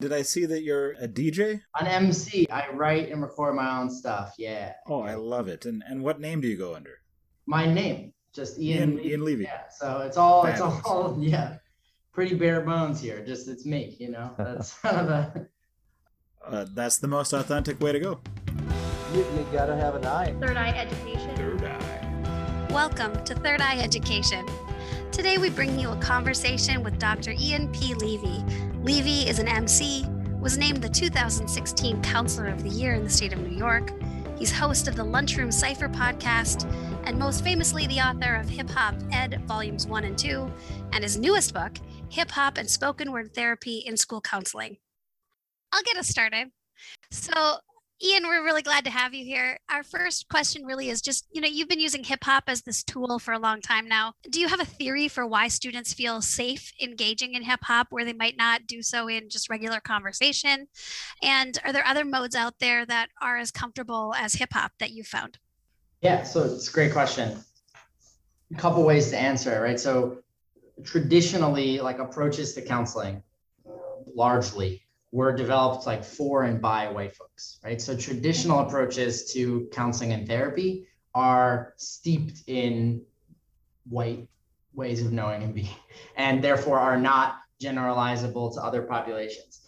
Did I see that you're a DJ? An MC. I write and record my own stuff. Yeah. Oh, I love it. And and what name do you go under? My name, just Ian. Ian, Ian Levy. Yeah. So it's all it's Fabulous. all yeah, pretty bare bones here. Just it's me. You know. That's kind of the. Uh, that's the most authentic way to go. You, you gotta have an eye. Third Eye Education. Third eye. Welcome to Third Eye Education. Today we bring you a conversation with Dr. Ian P. Levy. Levy is an MC, was named the 2016 Counselor of the Year in the state of New York. He's host of the Lunchroom Cipher podcast, and most famously the author of Hip Hop Ed Volumes 1 and 2, and his newest book, Hip Hop and Spoken Word Therapy in School Counseling. I'll get us started. So, Ian, we're really glad to have you here. Our first question really is just, you know, you've been using hip hop as this tool for a long time now. Do you have a theory for why students feel safe engaging in hip hop where they might not do so in just regular conversation? And are there other modes out there that are as comfortable as hip hop that you found? Yeah. So it's a great question. A couple ways to answer it, right? So traditionally, like approaches to counseling, largely were developed like for and by white folks, right? So traditional approaches to counseling and therapy are steeped in white ways of knowing and being, and therefore are not generalizable to other populations.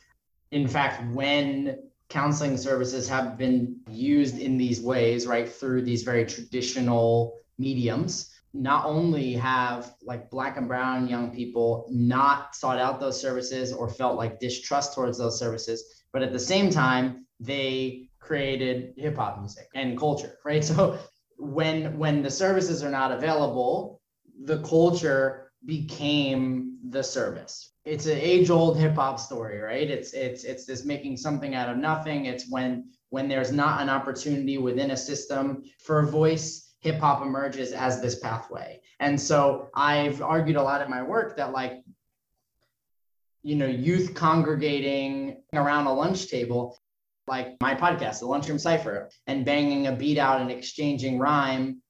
In fact, when counseling services have been used in these ways, right, through these very traditional mediums, not only have like black and brown young people not sought out those services or felt like distrust towards those services but at the same time they created hip hop music and culture right? So when when the services are not available the culture became the service. It's an age old hip hop story right? It's it's it's this making something out of nothing. It's when when there's not an opportunity within a system for a voice hip hop emerges as this pathway. And so I've argued a lot in my work that like you know youth congregating around a lunch table like my podcast the lunchroom cipher and banging a beat out and exchanging rhyme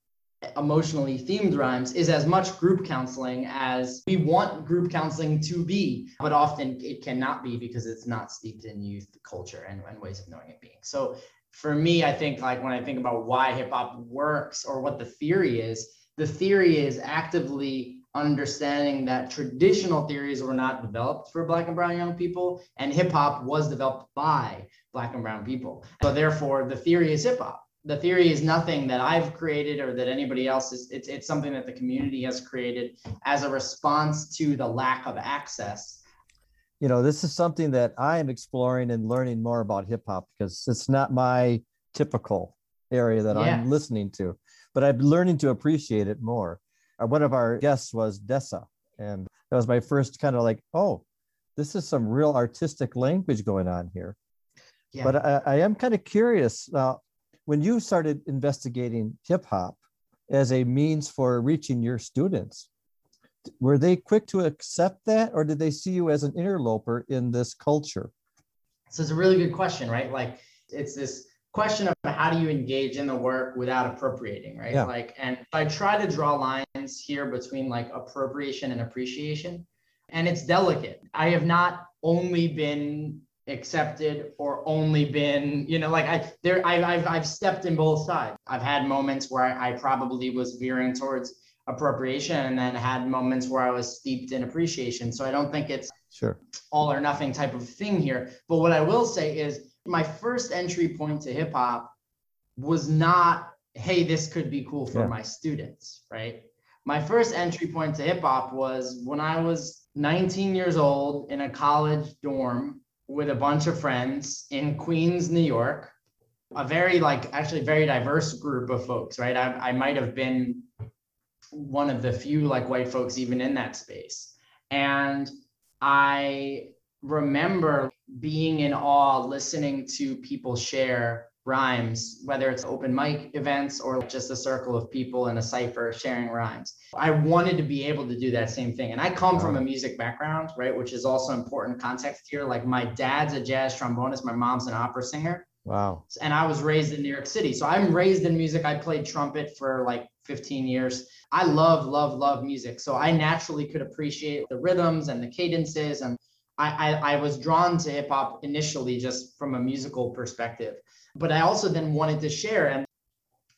emotionally themed rhymes is as much group counseling as we want group counseling to be but often it cannot be because it's not steeped in youth culture and, and ways of knowing and being so for me, I think like when I think about why hip hop works or what the theory is, the theory is actively understanding that traditional theories were not developed for black and brown young people and hip hop was developed by black and brown people. So therefore the theory is hip hop. The theory is nothing that I've created or that anybody else is it's it's something that the community has created as a response to the lack of access You know, this is something that I am exploring and learning more about hip hop because it's not my typical area that Yeah. I'm listening to, but I'm learning to appreciate it more. Uh, One of our guests was Dessa, and that was my first kind of like, oh, this is some real artistic language going on here. Yeah. But I, I am kind of curious now when you started investigating hip hop as a means for reaching your students, were they quick to accept that or did they see you as an interloper in this culture? So it's a really good question, right? Like it's this question of how do you engage in the work without appropriating, right? Yeah. Like, and I try to draw lines here between like appropriation and appreciation, and it's delicate. I have not only been accepted or only been, you know, like I there I, I've I've stepped in both sides. I've had moments where I probably was veering towards appropriation and then had moments where I was steeped in appreciation. So I don't think it's Sure. all or nothing type of thing here. But what I will say is my first entry point to hip hop was not, hey, this could be cool for Yeah. my students, right? My first entry point to hip hop was when I was 19 years old in a college dorm with a bunch of friends in Queens, New York. A very, like, actually very diverse group of folks, right? I, I might have been one of the few, like, white folks even in that space. And I remember being in awe listening to people share rhymes, whether it's open mic events or just a circle of people in a cipher sharing rhymes. I wanted to be able to do that same thing. And I come from a music background, right, which is also important context here. Like my dad's a jazz trombonist, my mom's an opera singer Wow. and I was raised in New York City. So I'm raised in music. I played trumpet for like 15 years. I love, love, love music. So I naturally could appreciate the rhythms and the cadences. And I, I, I was drawn to hip hop initially just from a musical perspective, but I also then wanted to share. And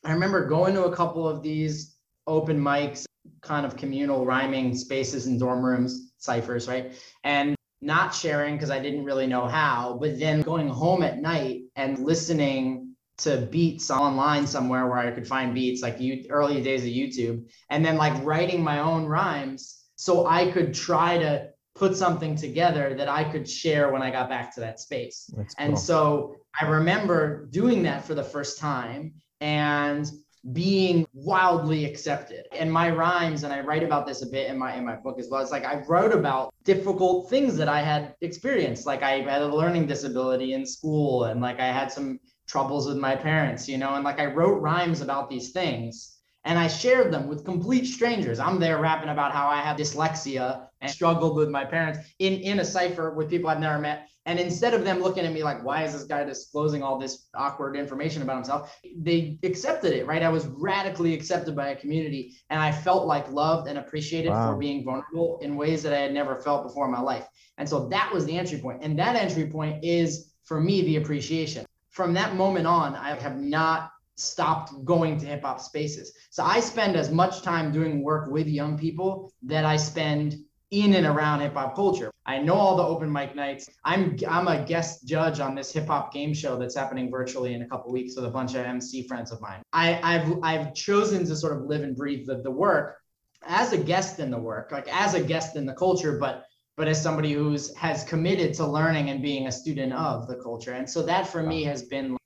I remember going to a couple of these open mics, kind of communal rhyming spaces in dorm rooms, ciphers, right? And not sharing because I didn't really know how, but then going home at night and listening to beats online somewhere where I could find beats like you early days of YouTube, and then like writing my own rhymes so I could try to put something together that I could share when I got back to that space. That's And cool. so I remember doing that for the first time and being wildly accepted. And my rhymes, and I write about this a bit in my in my book as well. It's like I wrote about difficult things that I had experienced. Like I had a learning disability in school, and like I had some troubles with my parents, you know, and like I wrote rhymes about these things and I shared them with complete strangers. I'm there rapping about how I have dyslexia and struggled with my parents in, in a cipher with people I've never met. And instead of them looking at me like, why is this guy disclosing all this awkward information about himself? They accepted it, right? I was radically accepted by a community and I felt like loved and appreciated Wow. for being vulnerable in ways that I had never felt before in my life. And so that was the entry point. And that entry point is for me the appreciation. From that moment on, I have not stopped going to hip hop spaces. So I spend as much time doing work with young people that I spend in and around hip hop culture. I know all the open mic nights. I'm I'm a guest judge on this hip hop game show that's happening virtually in a couple weeks with a bunch of MC friends of mine. I, I've I've chosen to sort of live and breathe the, the work as a guest in the work, like as a guest in the culture, but but as somebody who's has committed to learning and being a student of the culture. And so that for me has been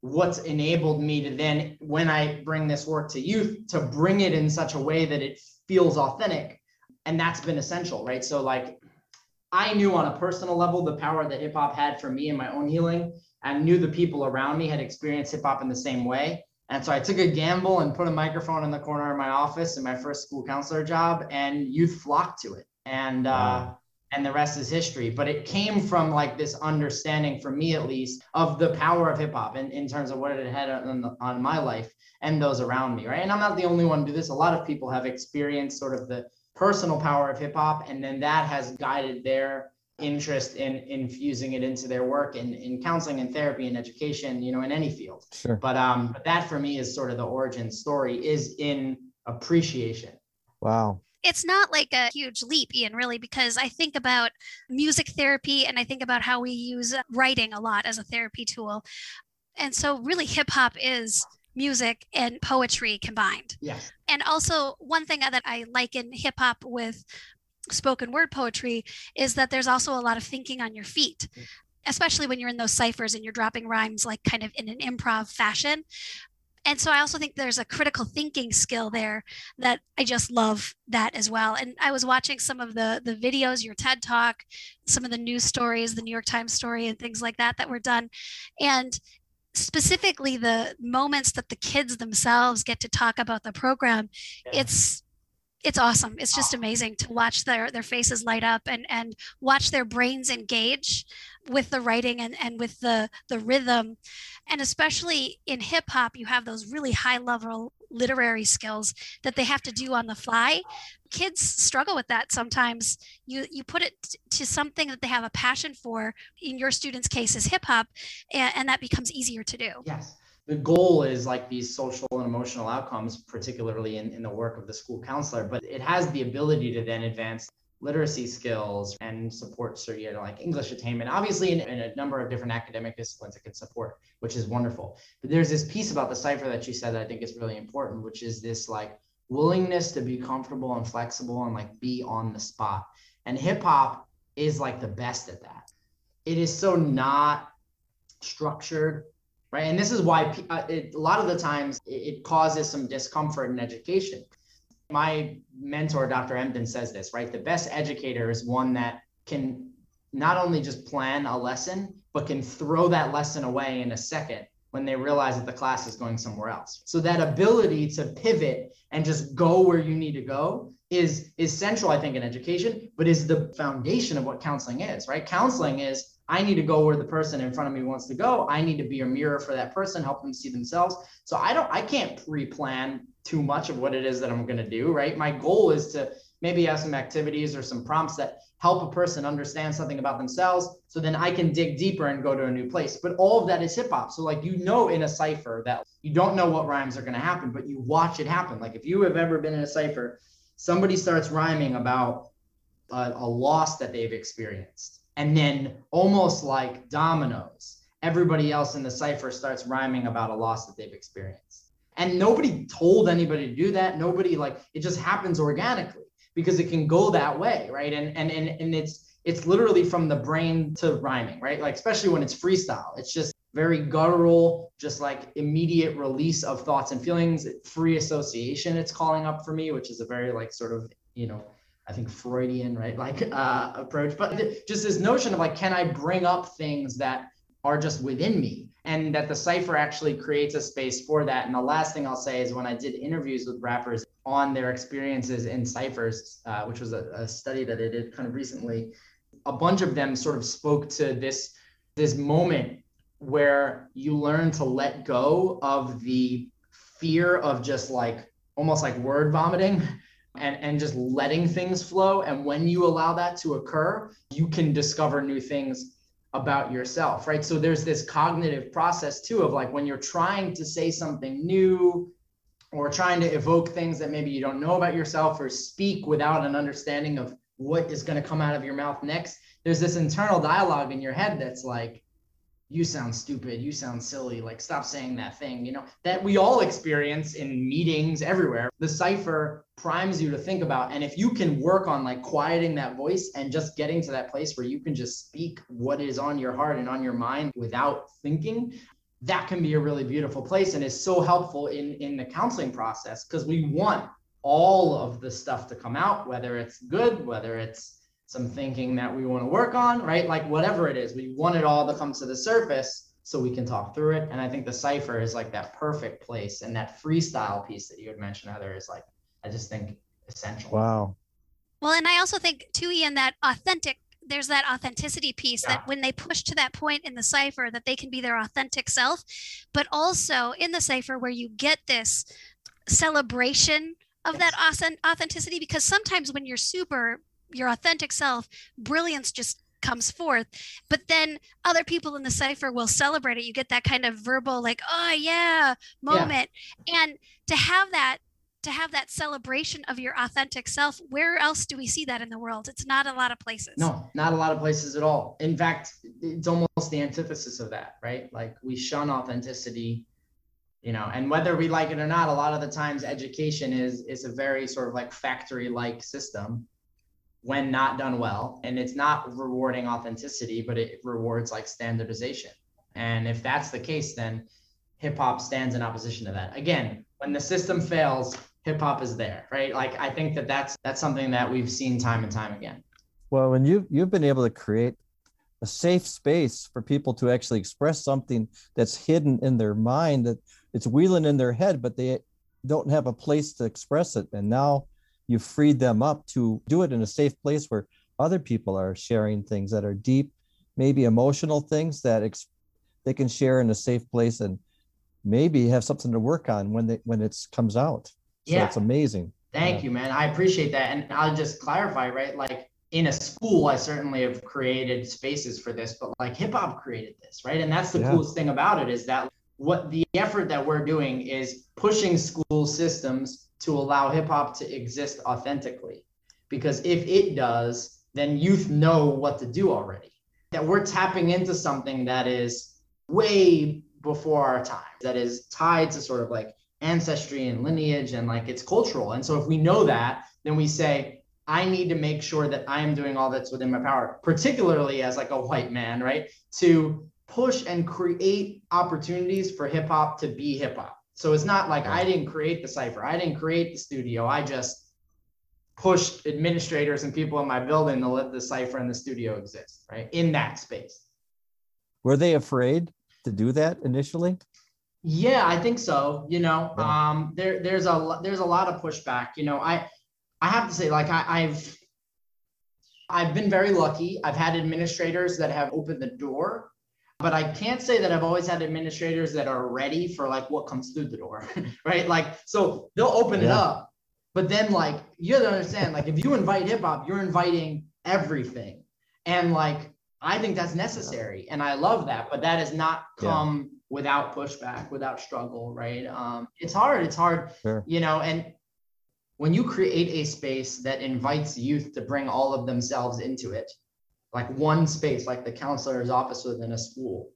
what's enabled me to then when i bring this work to youth to bring it in such a way that it feels authentic. And that's been essential right? So like i knew on a personal level the power that hip hop had for me in my own healing. And knew the people around me had experienced hip hop in the same way. And so i took a gamble and put a microphone in the corner of my office in my first school counselor job and youth flocked to it. And uh. And the rest is history. But it came from like this understanding, for me at least, of the power of hip hop in, in terms of what it had on, the- on my life and those around me, right? And I'm not the only one to do this. A lot of people have experienced sort of the personal power of hip hop, and then that has guided their interest in infusing it into their work in, in counseling and therapy and education, you know, in any field. Sure. But um, but that for me is sort of the origin story is in appreciation. Wow. It's not like a huge leap, Ian, really, because I think about music therapy and I think about how we use uh, writing a lot as a therapy tool. And so, really, hip hop is music and poetry combined. Yes. And also, one thing that I liken hip hop with spoken word poetry is that there's also a lot of thinking on your feet, mm. especially when you're in those ciphers and you're dropping rhymes like kind of in an improv fashion. And so I also think there's a critical thinking skill there that I just love that as well. And I was watching some of the the videos, your TED talk, some of the news stories, the New York Times story and things like that that were done. And specifically the moments that the kids themselves get to talk about the program it's it's awesome it's just amazing to watch their their faces light up and and watch their brains engage with the writing and and with the the rhythm. And especially in hip hop you have those really high level literary skills that they have to do on the fly. Kids struggle with that sometimes. You you put it to something that they have a passion for in your students case is hip hop and, and that becomes easier to do. Yes. The goal is like these social and emotional outcomes, particularly in, in the work of the school counselor, but it has the ability to then advance literacy skills and support so you know, like English attainment. Obviously, in, in a number of different academic disciplines it can support, which is wonderful. But there's this piece about the cipher that you said that I think is really important, which is this like willingness to be comfortable and flexible and like be on the spot. And hip hop is like the best at that. It is so not structured right and this is why uh, it, a lot of the times it, it causes some discomfort in education my mentor dr Emdin says this right the best educator is one that can not only just plan a lesson but can throw that lesson away in a second when they realize that the class is going somewhere else so that ability to pivot and just go where you need to go is is central i think in education but is the foundation of what counseling is right counseling is I need to go where the person in front of me wants to go. I need to be a mirror for that person, help them see themselves. So I don't, I can't pre-plan too much of what it is that I'm going to do, right? My goal is to maybe have some activities or some prompts that help a person understand something about themselves. So then I can dig deeper and go to a new place. But all of that is hip hop. So like you know in a cipher that you don't know what rhymes are going to happen, but you watch it happen. Like if you have ever been in a cipher, somebody starts rhyming about a, a loss that they've experienced, and then almost like dominoes, everybody else in the cipher starts rhyming about a loss that they've experienced. And nobody told anybody to do that. Nobody like it just happens organically because it can go that way, right? And and and, and it's it's literally from the brain to rhyming, right? Like especially when it's freestyle. It's just very guttural, just like immediate release of thoughts and feelings, free association it's calling up for me, which is a very like sort of, you know, I think Freudian, right? Like uh approach. But just this notion of like, can I bring up things that are just within me and that the cipher actually creates a space for that. And the last thing i'll say is when i did interviews with rappers on their experiences in ciphers uh, which was a, a, study that i did kind of recently a bunch of them sort of spoke to this this moment where you learn to let go of the fear of just like almost like word vomiting and, and just letting things flow. And when you allow that to occur you can discover new things about yourself, right? So there's this cognitive process too of like when you're trying to say something new or trying to evoke things that maybe you don't know about yourself or speak without an understanding of what is going to come out of your mouth next. There's this internal dialogue in your head that's like, you sound stupid you sound silly like stop saying that thing you know that we all experience in meetings everywhere. The cipher primes you to think about and if you can work on like quieting that voice and just getting to that place where you can just speak what is on your heart and on your mind without thinking that can be a really beautiful place and is so helpful in in the counseling process because we want all of the stuff to come out whether it's good whether it's some thinking that we want to work on, right? Like whatever it is, we want it all to come to the surface so we can talk through it. And I think the cipher is like that perfect place. And that freestyle piece that you had mentioned, Heather, is like, I just think essential. Wow. Well, and I also think too, Ian, that authentic there's that authenticity piece yeah. that when they push to that point in the cipher that they can be their authentic self but also in the cipher where you get this celebration of yes. that authenticity because sometimes when you're super your authentic self, brilliance just comes forth. But then other people in the cipher will celebrate it. You get that kind of verbal, like, oh yeah, moment. Yeah. And to have that to have that celebration of your authentic self where else do we see that in the world it's not a lot of places no not a lot of places at all in fact it's almost the antithesis of that right like we shun authenticity you know and whether we like it or not a lot of the times education is is a very sort of like factory like system when not done well. And it's not rewarding authenticity, but it rewards like standardization. And if that's the case, then hip hop stands in opposition to that. Again, when the system fails, hip hop is there, right? Like I think that that's that's something that we've seen time and time again. Well, when you've you've been able to create a safe space for people to actually express something that's hidden in their mind that it's wheeling in their head, but they don't have a place to express it. And now you freed them up to do it in a safe place where other people are sharing things that are deep, maybe emotional things that ex- they can share in a safe place and maybe have something to work on when they when it comes out. So yeah, it's amazing. Thank yeah. you, man. I appreciate that, and I'll just clarify, right? Like in a school, I certainly have created spaces for this, but like hip hop created this, right? And that's the yeah. coolest thing about it is that what the effort that we're doing is pushing school systems to allow hip hop to exist authentically. Because if it does, then youth know what to do already. That we're tapping into something that is way before our time, that is tied to sort of like ancestry and lineage and like it's cultural. And so if we know that, then we say, I need to make sure that I am doing all that's within my power, particularly as like a white man, right? To push and create opportunities for hip hop to be hip hop so it's not like I didn't create the cipher. I didn't create the studio. I just pushed administrators and people in my building to let the cipher and the studio exist, right? In that space. Were they afraid to do that initially? Yeah, I think so. You know, yeah. um, there there's a there's a lot of pushback. You know, I I have to say, like I, I've I've been very lucky. I've had administrators that have opened the door but I can't say that I've always had administrators that are ready for like what comes through the door, right? Like, so they'll open yeah. it up, But then, like, you have to understand, like, if you invite hip hop, you're inviting everything. And like, I think that's necessary. And I love that. But that has not Yeah. come without pushback, without struggle, right? Um, it's hard. It's hard, Sure. you know, and when you create a space that invites youth to bring all of themselves into it, like one space, like the counselor's office within a school,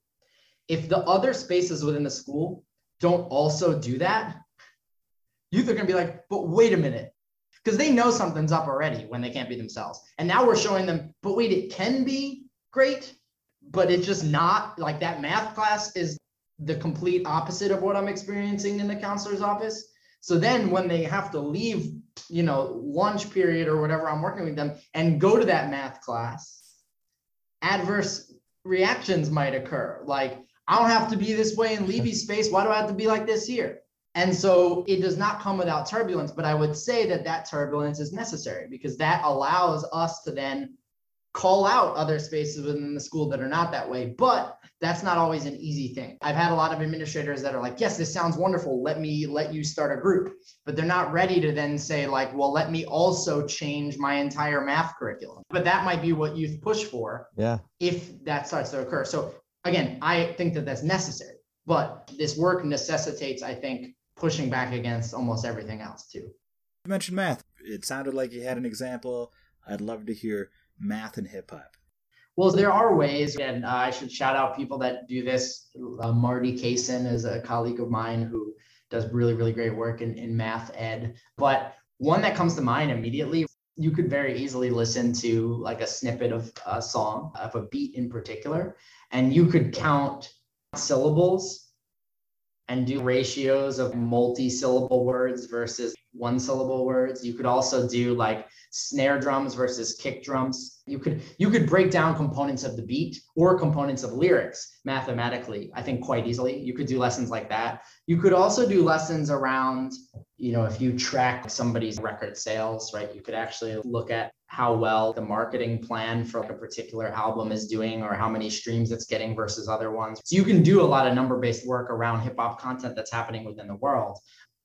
if the other spaces within the school don't also do that, youth are going to be like, but wait a minute. Because they know something's up already when they can't be themselves. And now we're showing them, but wait, it can be great, but it's just not like that math class is the complete opposite of what I'm experiencing in the counselor's office. So then when they have to leave, you know, lunch period or whatever I'm working with them and go to that math class, adverse reactions might occur. Like, I don't have to be this way in Levy's space. Why do I have to be like this here? And so it does not come without turbulence, but I would say that that turbulence is necessary because that allows us to then call out other spaces within the school that are not that way. But that's not always an easy thing. I've had a lot of administrators that are like, yes, this sounds wonderful. Let me let you start a group. But they're not ready to then say, like, well, let me also change my entire math curriculum. But that might be what youth push for Yeah. if that starts to occur. So again, I think that that's necessary, but this work necessitates, I think, pushing back against almost everything else too. You mentioned math. It sounded like you had an example. I'd love to hear math and hip hop. Well, there are ways, and uh, I should shout out people that do this. Uh, Marty Kaysen is a colleague of mine who does really, really great work in, in math ed. But one that comes to mind immediately, you could very easily listen to like a snippet of a song, of a beat in particular, and you could count syllables and do ratios of multi-syllable words versus one syllable words. You could also do like snare drums versus kick drums. You could you could break down components of the beat or components of lyrics mathematically, I think quite easily. You could do lessons like that. You could also do lessons around, you know, if you track somebody's record sales, right? You could actually look at how well the marketing plan for a particular album is doing or how many streams it's getting versus other ones. So you can do a lot of number-based work around hip hop content that's happening within the world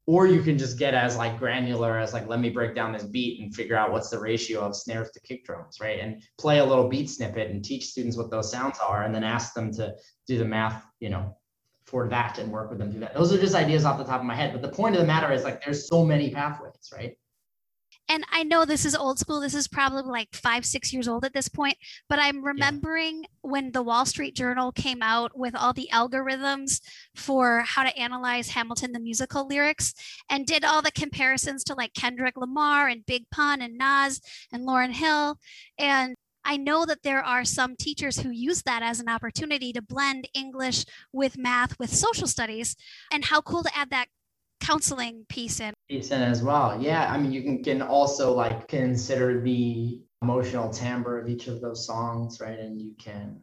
or you can just get as like granular as like let me break down this beat and figure out what's the ratio of snares to kick drums right? And play a little beat snippet and teach students what those sounds are and then ask them to do the math you know for that and work with them through that. Those are just ideas off the top of my head but the point of the matter is like there's so many pathways right and I know this is old school. This is probably like five, six years old at this point, but I'm remembering when the Wall Street Journal came out with all the algorithms for how to analyze Hamilton the musical lyrics and did all the comparisons to like Kendrick Lamar and Big Pun and Nas and Lauryn Hill. And I know that there are some teachers who use that as an opportunity to blend English with math with social studies. And how cool to add that counseling piece in. piece in as well. Yeah i mean you can, can also like consider the emotional timbre of each of those songs right? And you can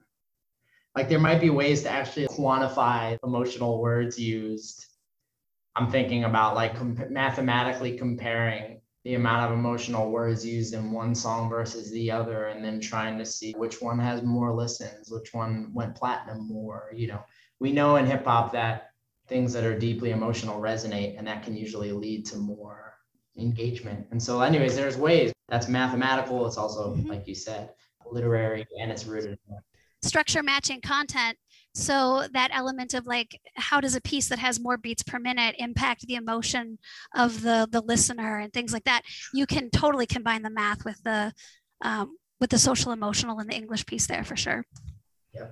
like there might be ways to actually quantify emotional words used. I'm thinking about like mathematically comparing the amount of emotional words used in one song versus the other and then trying to see which one has more listens which one went platinum more you know? We know in hip hop that things that are deeply emotional resonate and that can usually lead to more engagement. And so anyways there's ways. That's mathematical. It's also Mhm. like you said literary and it's rooted in structure matching content. So that element of like how does a piece that has more beats per minute impact the emotion of the the listener and things like that? You can totally combine the math with the um, with the social emotional and the english piece there for sure. Yeah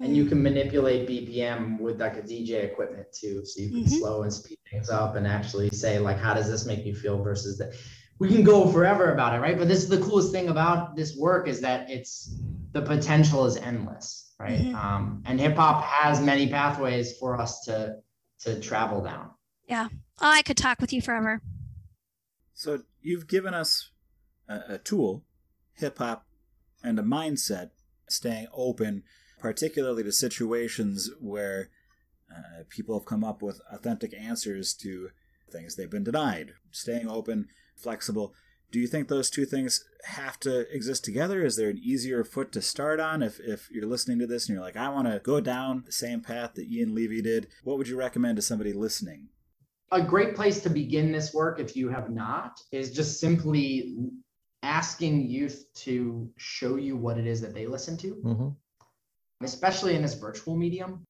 and you can manipulate bpm with like a dj equipment too so you can Mhm. slow and speed things up and actually say like how does this make you feel versus that we can go forever about it right but this is the coolest thing about this work is that it's the potential is endless right Mhm. um, and hip hop has many pathways for us to to travel down Yeah. oh i could talk with you forever So you've given us a, a tool, hip hop, and a mindset, staying open, particularly to situations where uh, people have come up with authentic answers to things they've been denied. Staying open, flexible. Do you think those two things have to exist together? Is there an easier foot to start on if, if you're listening to this and you're like, I want to go down the same path that Ian Levy did? What would you recommend to somebody listening? A great place to begin this work, if you have not, is just simply asking youth to show you what it is that they listen to, Mhm. Especially in this virtual medium.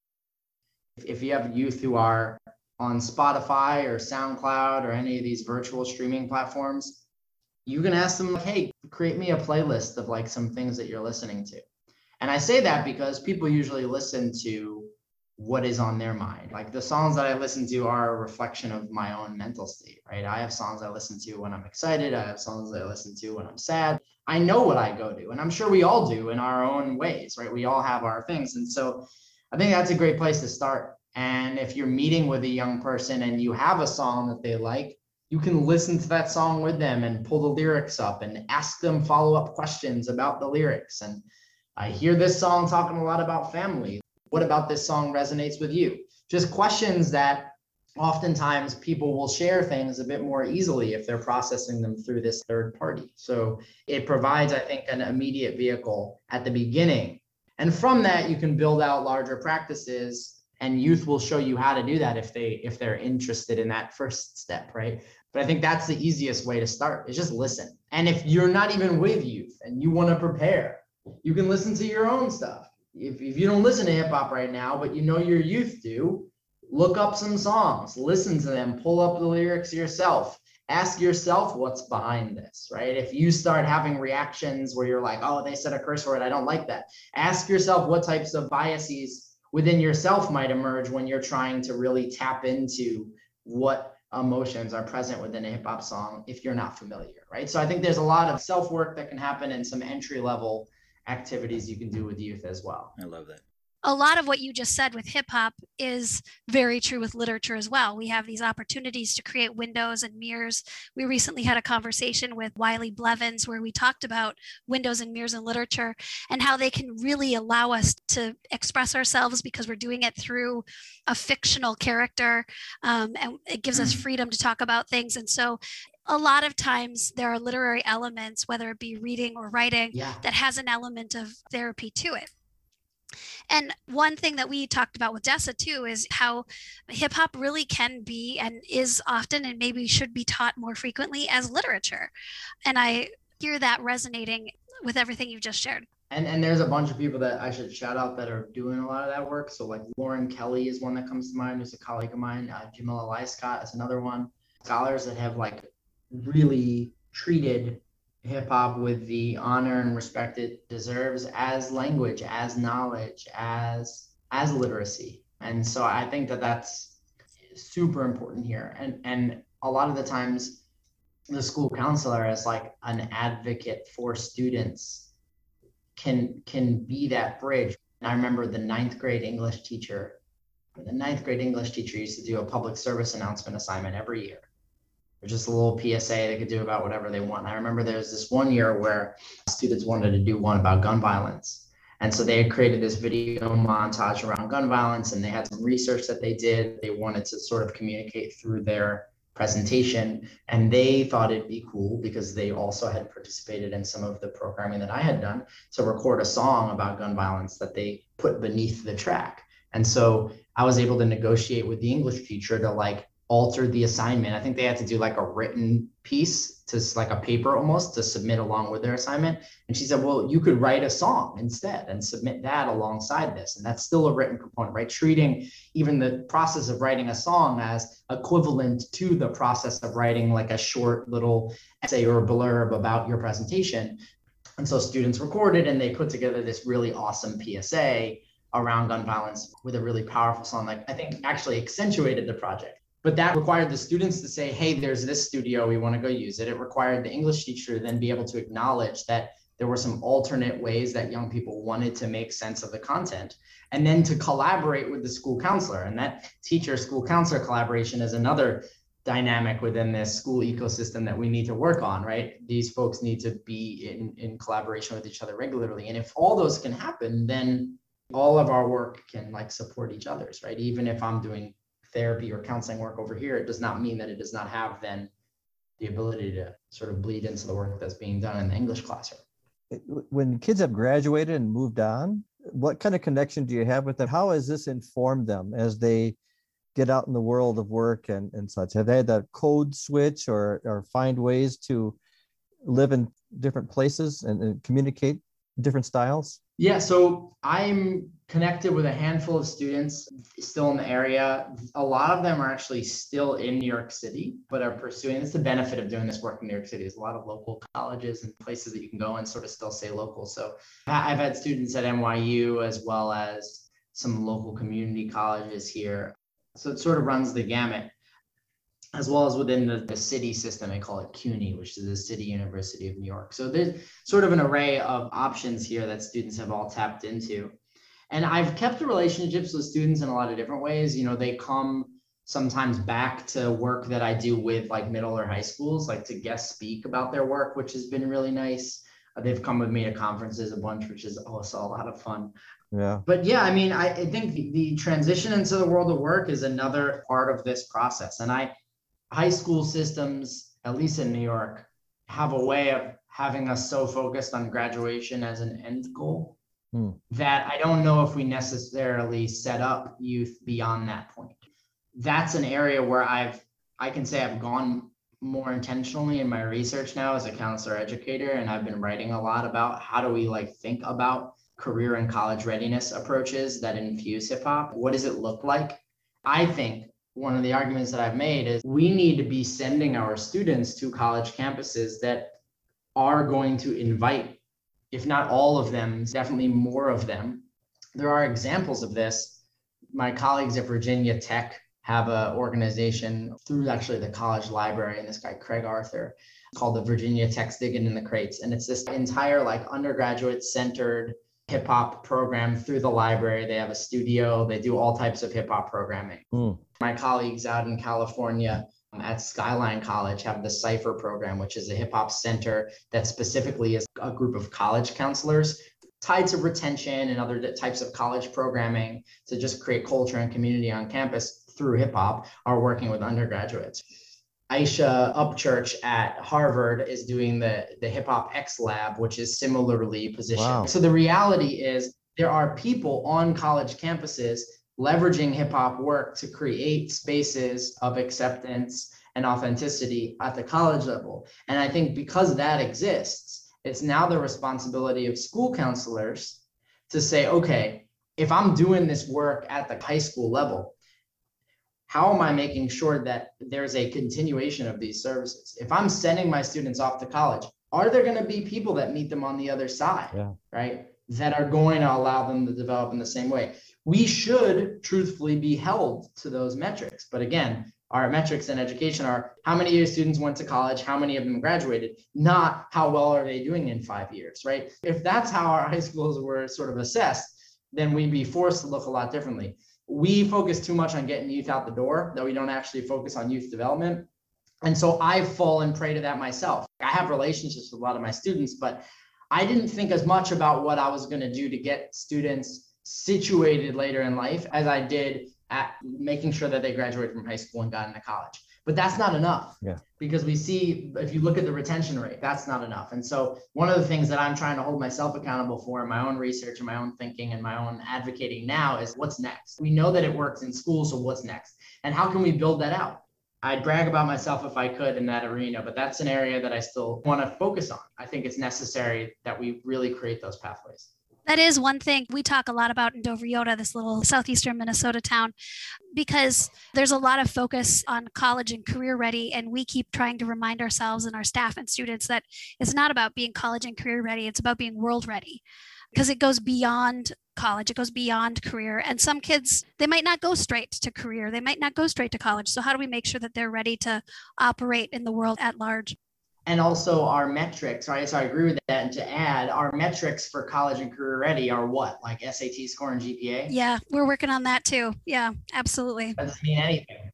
If, if you have youth who are on Spotify or SoundCloud or any of these virtual streaming platforms, you can ask them, hey, create me a playlist of like some things that you're listening to. And I say that because people usually listen to what is on their mind. Like the songs that I listen to are a reflection of my own mental state, right? I have songs I listen to when I'm excited. I have songs I listen to when I'm sad. I know what I go to, and I'm sure we all do in our own ways, right? We all have our things. And so I think that's a great place to start. And if you're meeting with a young person and you have a song that they like, you can listen to that song with them and pull the lyrics up and ask them follow up questions about the lyrics. And I hear this song talking a lot about family. What about this song resonates with you? Just questions that oftentimes people will share things a bit more easily if they're processing them through this third party. So it provides, I think, an immediate vehicle at the beginning. And from that, you can build out larger practices and youth will show you how to do that if they if they're interested in that first step, right? But I think that's the easiest way to start is just listen. And if you're not even with youth and you want to prepare, you can listen to your own stuff if, if you don't listen to hip hop right now, but you know your youth do, look up some songs, listen to them, pull up the lyrics yourself. Ask yourself what's behind this, right? If you start having reactions where you're like, oh, they said a curse word, I don't like that. Ask yourself what types of biases within yourself might emerge when you're trying to really tap into what emotions are present within a hip hop song if you're not familiar, right? So I think there's a lot of self work that can happen and some entry level activities you can do with youth as well. I love that. A lot of what you just said with hip hop is very true with literature as well. We have these opportunities to create windows and mirrors. We recently had a conversation with Wiley Blevins where we talked about windows and mirrors in literature and how they can really allow us to express ourselves because we're doing it through a fictional character. Um, and it gives us freedom to talk about things. And so a lot of times there are literary elements, whether it be reading or writing, Yeah. that has an element of therapy to it. And one thing that we talked about with Dessa too is how hip hop really can be and is often and maybe should be taught more frequently as literature. And I hear that resonating with everything you've just shared. And and there's a bunch of people that I should shout out that are doing a lot of that work. So like Lauren Kelly is one that comes to mind, who's a colleague of mine. Uh, Jamila Lyiscott is another one. Scholars that have like really treated hip hop with the honor and respect it deserves as language, as knowledge, as as literacy. And so I think that that's super important here. And and a lot of the times the school counselor is like an advocate for students can can be that bridge. And I remember the ninth grade English teacher. The ninth grade English teacher used to do a public service announcement assignment every year. Or just a little PSA they could do about whatever they want. I remember there was this one year where students wanted to do one about gun violence. And so they had created this video montage around gun violence and they had some research that they did. They wanted to sort of communicate through their presentation and they thought it'd be cool because they also had participated in some of the programming that I had done to record a song about gun violence that they put beneath the track. And so I was able to negotiate with the English teacher to like alter the assignment. I think they had to do like a written piece to like a paper almost to submit along with their assignment. And she said, well, you could write a song instead and submit that alongside this. And that's still a written component, right? Treating even the process of writing a song as equivalent to the process of writing like a short little essay or blurb about your presentation. And so students recorded and they put together this really awesome PSA around gun violence with a really powerful song like I think actually accentuated the project but that required the students to say hey there's this studio we want to go use it. It required the english teacher to then be able to acknowledge that there were some alternate ways that young people wanted to make sense of the content and then to collaborate with the school counselor. And that teacher school counselor collaboration is another dynamic within this school ecosystem that we need to work on right? These folks need to be in, in collaboration with each other regularly. And if all those can happen then all of our work can like support each other's right? Even if i'm doing therapy or counseling work over here it does not mean that it does not have then the ability to sort of bleed into the work that's being done in the english classroom When kids have graduated and moved on, what kind of connection do you have with them? How has this informed them as they get out in the world of work and, and such? Have they had to code switch or, or find ways to live in different places and, and communicate different styles? Yeah, so I'm connected with a handful of students still in the area. A lot of them are actually still in New York City, but are pursuing. It's the benefit of doing this work in New York City. There's a lot of local colleges and places that you can go and sort of still stay local. So I've had students at NYU as well as some local community colleges here. So it sort of runs the gamut as well as within the, the city system, they call it CUNY, which is the City University of New York. So there's sort of an array of options here that students have all tapped into. And I've kept the relationships with students in a lot of different ways. You know, they come sometimes back to work that I do with like middle or high schools, like to guest speak about their work, which has been really nice. Uh, they've come with me to conferences a bunch, which is also a lot of fun. Yeah. But yeah, I mean, I, I think the, the transition into the world of work is another part of this process. And I high school systems, at least in New York, have a way of having us so focused on graduation as an end goal hmm. that I don't know if we necessarily set up youth beyond that point. That's an area where I've I can say I've gone more intentionally in my research now as a counselor educator and I've been writing a lot about how do we like think about career and college readiness approaches that infuse hip hop. What does it look like? I think one of the arguments that I've made is we need to be sending our students to college campuses that are going to invite, if not all of them, definitely more of them. There are examples of this. My colleagues at Virginia Tech have an organization through actually the college library and this guy Craig Arthur called the Virginia Tech Digging in the Crates. And it's this entire like undergraduate centered hip hop program through the library. They have a studio, they do all types of hip hop programming. Mm. My colleagues out in California um, at Skyline College have the Cypher program, which is a hip hop center that specifically is a group of college counselors tied to retention and other types of college programming to just create culture and community on campus through hip hop are working with undergraduates. Aysha Upchurch at Harvard is doing the, the Hip Hop X Lab, which is similarly positioned. Wow. So the reality is there are people on college campuses leveraging hip hop work to create spaces of acceptance and authenticity at the college level. And I think because that exists, it's now the responsibility of school counselors to say, okay, if I'm doing this work at the high school level, how am I making sure that there's a continuation of these services? If I'm sending my students off to college, are there going to be people that meet them on the other side? Yeah. Right. That are going to allow them to develop in the same way we should truthfully be held to those metrics. But again, our metrics in education are how many of your students went to college, how many of them graduated, not how well are they doing in five years, right? If that's how our high schools were sort of assessed, then we'd be forced to look a lot differently. We focus too much on getting youth out the door that we don't actually focus on youth development. And so I've fallen prey to that myself. I have relationships with a lot of my students, but I didn't think as much about what I was going to do to get students situated later in life as I did at making sure that they graduated from high school and got into college. But that's not enough. Yeah. Because we see if you look at the retention rate, that's not enough. And so one of the things that I'm trying to hold myself accountable for in my own research and my own thinking and my own advocating now is what's next. We know that it works in school, so what's next? And how can we build that out? I'd brag about myself if I could in that arena, but that's an area that I still want to focus on. I think it's necessary that we really create those pathways. That is one thing we talk a lot about in Dover-Eyota, this little southeastern Minnesota town, because there's a lot of focus on college and career ready. And we keep trying to remind ourselves and our staff and students that it's not about being college and career ready, it's about being world ready because it goes beyond college, it goes beyond career. And some kids, they might not go straight to career, they might not go straight to college. So, how do we make sure that they're ready to operate in the world at large? And also our metrics, right? So I agree with that. And to add, our metrics for college and career ready are what? Like SAT score and GPA? Yeah, we're working on that too. Yeah, absolutely. That doesn't mean anything.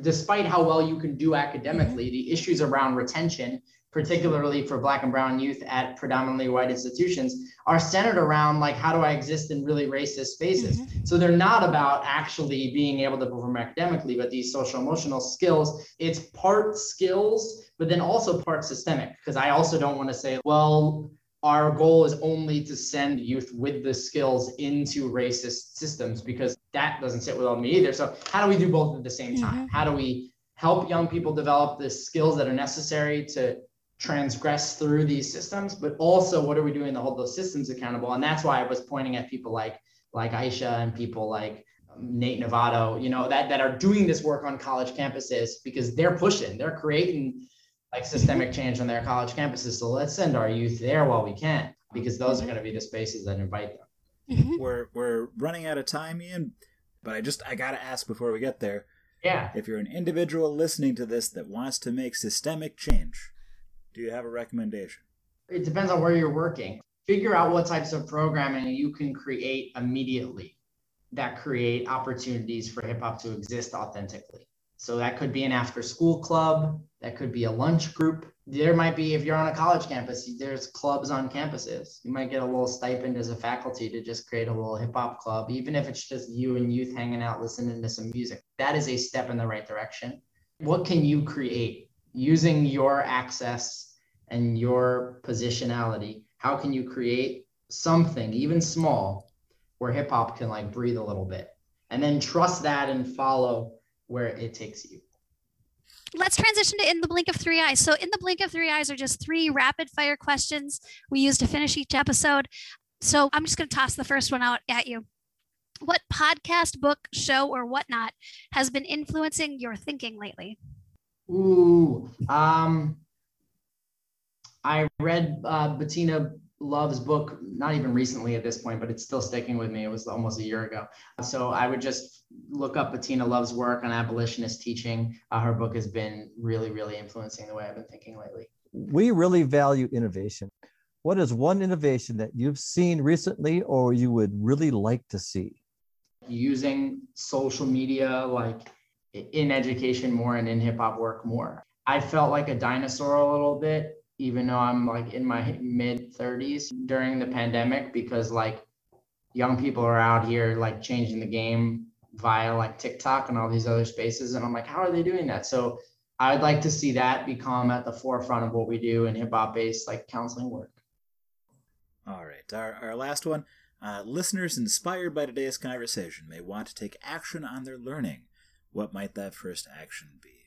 Despite how well you can do academically, mm-hmm. the issues around retention particularly for black and brown youth at predominantly white institutions are centered around like how do i exist in really racist spaces mm-hmm. so they're not about actually being able to perform academically but these social emotional skills it's part skills but then also part systemic because i also don't want to say well our goal is only to send youth with the skills into racist systems because that doesn't sit well with me either. So how do we do both at the same time? Mhm. How do we help young people develop the skills that are necessary to transgress through these systems, but also what are we doing to hold those systems accountable? And that's why I was pointing at people like like Aysha and people like um, Nate Novato, you know, that that are doing this work on college campuses because they're pushing, they're creating like systemic change on their college campuses. So let's send our youth there while we can, because those are going to be the spaces that invite them. Mhm. We're we're running out of time, Ian, but I just I gotta ask before we get there. Yeah. If you're an individual listening to this that wants to make systemic change, do you have a recommendation? It depends on where you're working. Figure out what types of programming you can create immediately that create opportunities for hip hop to exist authentically. So that could be an after school club, that could be a lunch group. There might be, if you're on a college campus, there's clubs on campuses. You might get a little stipend as a faculty to just create a little hip hop club, even if it's just you and youth hanging out listening to some music. That is a step in the right direction. What can you create using your access and your positionality? How can you create something, even small, where hip hop can like breathe a little bit? And then trust that and follow where it takes you. Let's transition to In the Blink of Three Eyes. So, In the Blink of Three Eyes are just three rapid fire questions we use to finish each episode. So, I'm just going to toss the first one out at you. What podcast, book, show, or whatnot has been influencing your thinking lately? Ooh, um, I read uh, Bettina Love's book, not even recently at this point, but it's still sticking with me. It was almost a year ago. So I would just look up Bettina Love's work on abolitionist teaching. Uh, her book has been really, really influencing the way I've been thinking lately. We really value innovation. What is one innovation that you've seen recently or you would really like to see? Using social media, like in education more and in hip hop work more. I felt like a dinosaur a little bit even though I'm like in my mid 30s during the pandemic because like young people are out here like changing the game via like TikTok and all these other spaces and I'm like how are they doing that so I'd like to see that become at the forefront of what we do in hip hop based like counseling work All right, our, our last one. Uh, listeners inspired by today's conversation may want to take action on their learning. What might that first action be?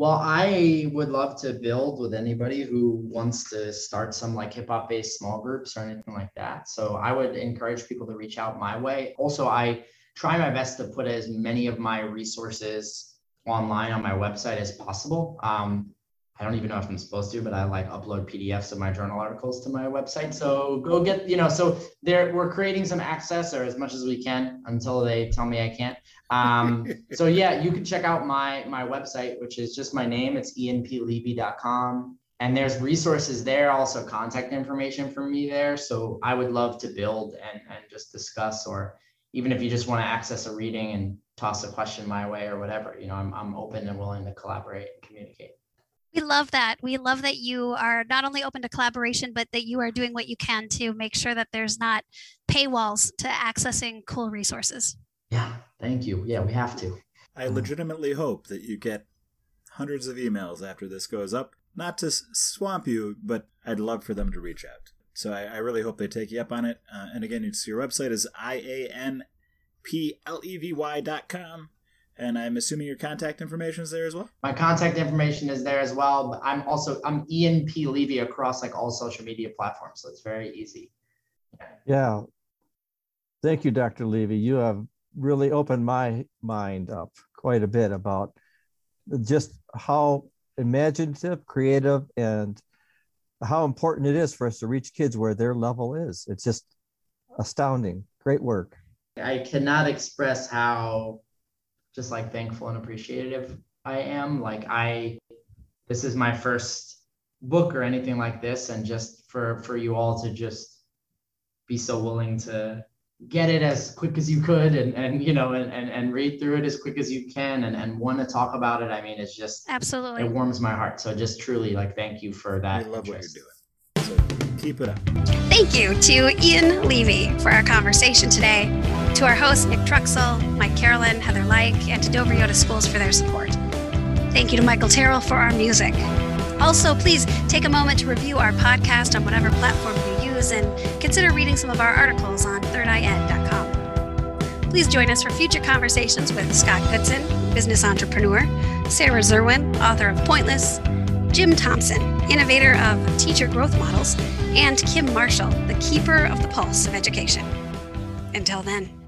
Well, I would love to build with anybody who wants to start some like hip hop based small groups or anything like that. So I would encourage people to reach out my way. Also, I try my best to put as many of my resources online on my website as possible. Um, I don't even know if I'm supposed to, but I like upload PDFs of my journal articles to my website. So go get, you know, so there we're creating some access or as much as we can until they tell me I can't. Um, so yeah, you can check out my my website, which is just my name. It's ianplevy.com. And there's resources there, also contact information for me there. So I would love to build and, and just discuss, or even if you just want to access a reading and toss a question my way or whatever, you know, I'm, I'm open and willing to collaborate and communicate. We love that. We love that you are not only open to collaboration, but that you are doing what you can to make sure that there's not paywalls to accessing cool resources. Yeah, thank you. Yeah, we have to. I legitimately hope that you get hundreds of emails after this goes up. Not to swamp you, but I'd love for them to reach out. So I, I really hope they take you up on it. Uh, and again, it's, your website is I-A-N-P-L-E-V-Y dot com. And I'm assuming your contact information is there as well? My contact information is there as well, but I'm also I'm Ian P. Levy across like all social media platforms, so it's very easy. Yeah. Thank you, Dr. Levy. You have really opened my mind up quite a bit about just how imaginative, creative, and how important it is for us to reach kids where their level is. It's just astounding. Great work. I cannot express how just like thankful and appreciative I am. Like I this is my first book or anything like this and just for for you all to just be so willing to get it as quick as you could and and you know and and, and read through it as quick as you can and and want to talk about it. I mean it's just Absolutely. it warms my heart. So just truly like thank you for that. I love what you're doing. So keep it up. Thank you to Ian Levy for our conversation today, to our hosts Nick Truxell, Mike Carolyn, Heather Like, and to Dover-Eyota Schools for their support. Thank you to Michael Terrell for our music. Also, please take a moment to review our podcast on whatever platform you reviews and consider reading some of our articles on thirdied.com. Please join us for future conversations with Scott Goodson, business entrepreneur, Sarah Zerwin, author of Pointless, Jim Thompson, innovator of teacher growth models, and Kim Marshall, the keeper of the pulse of education. Until then.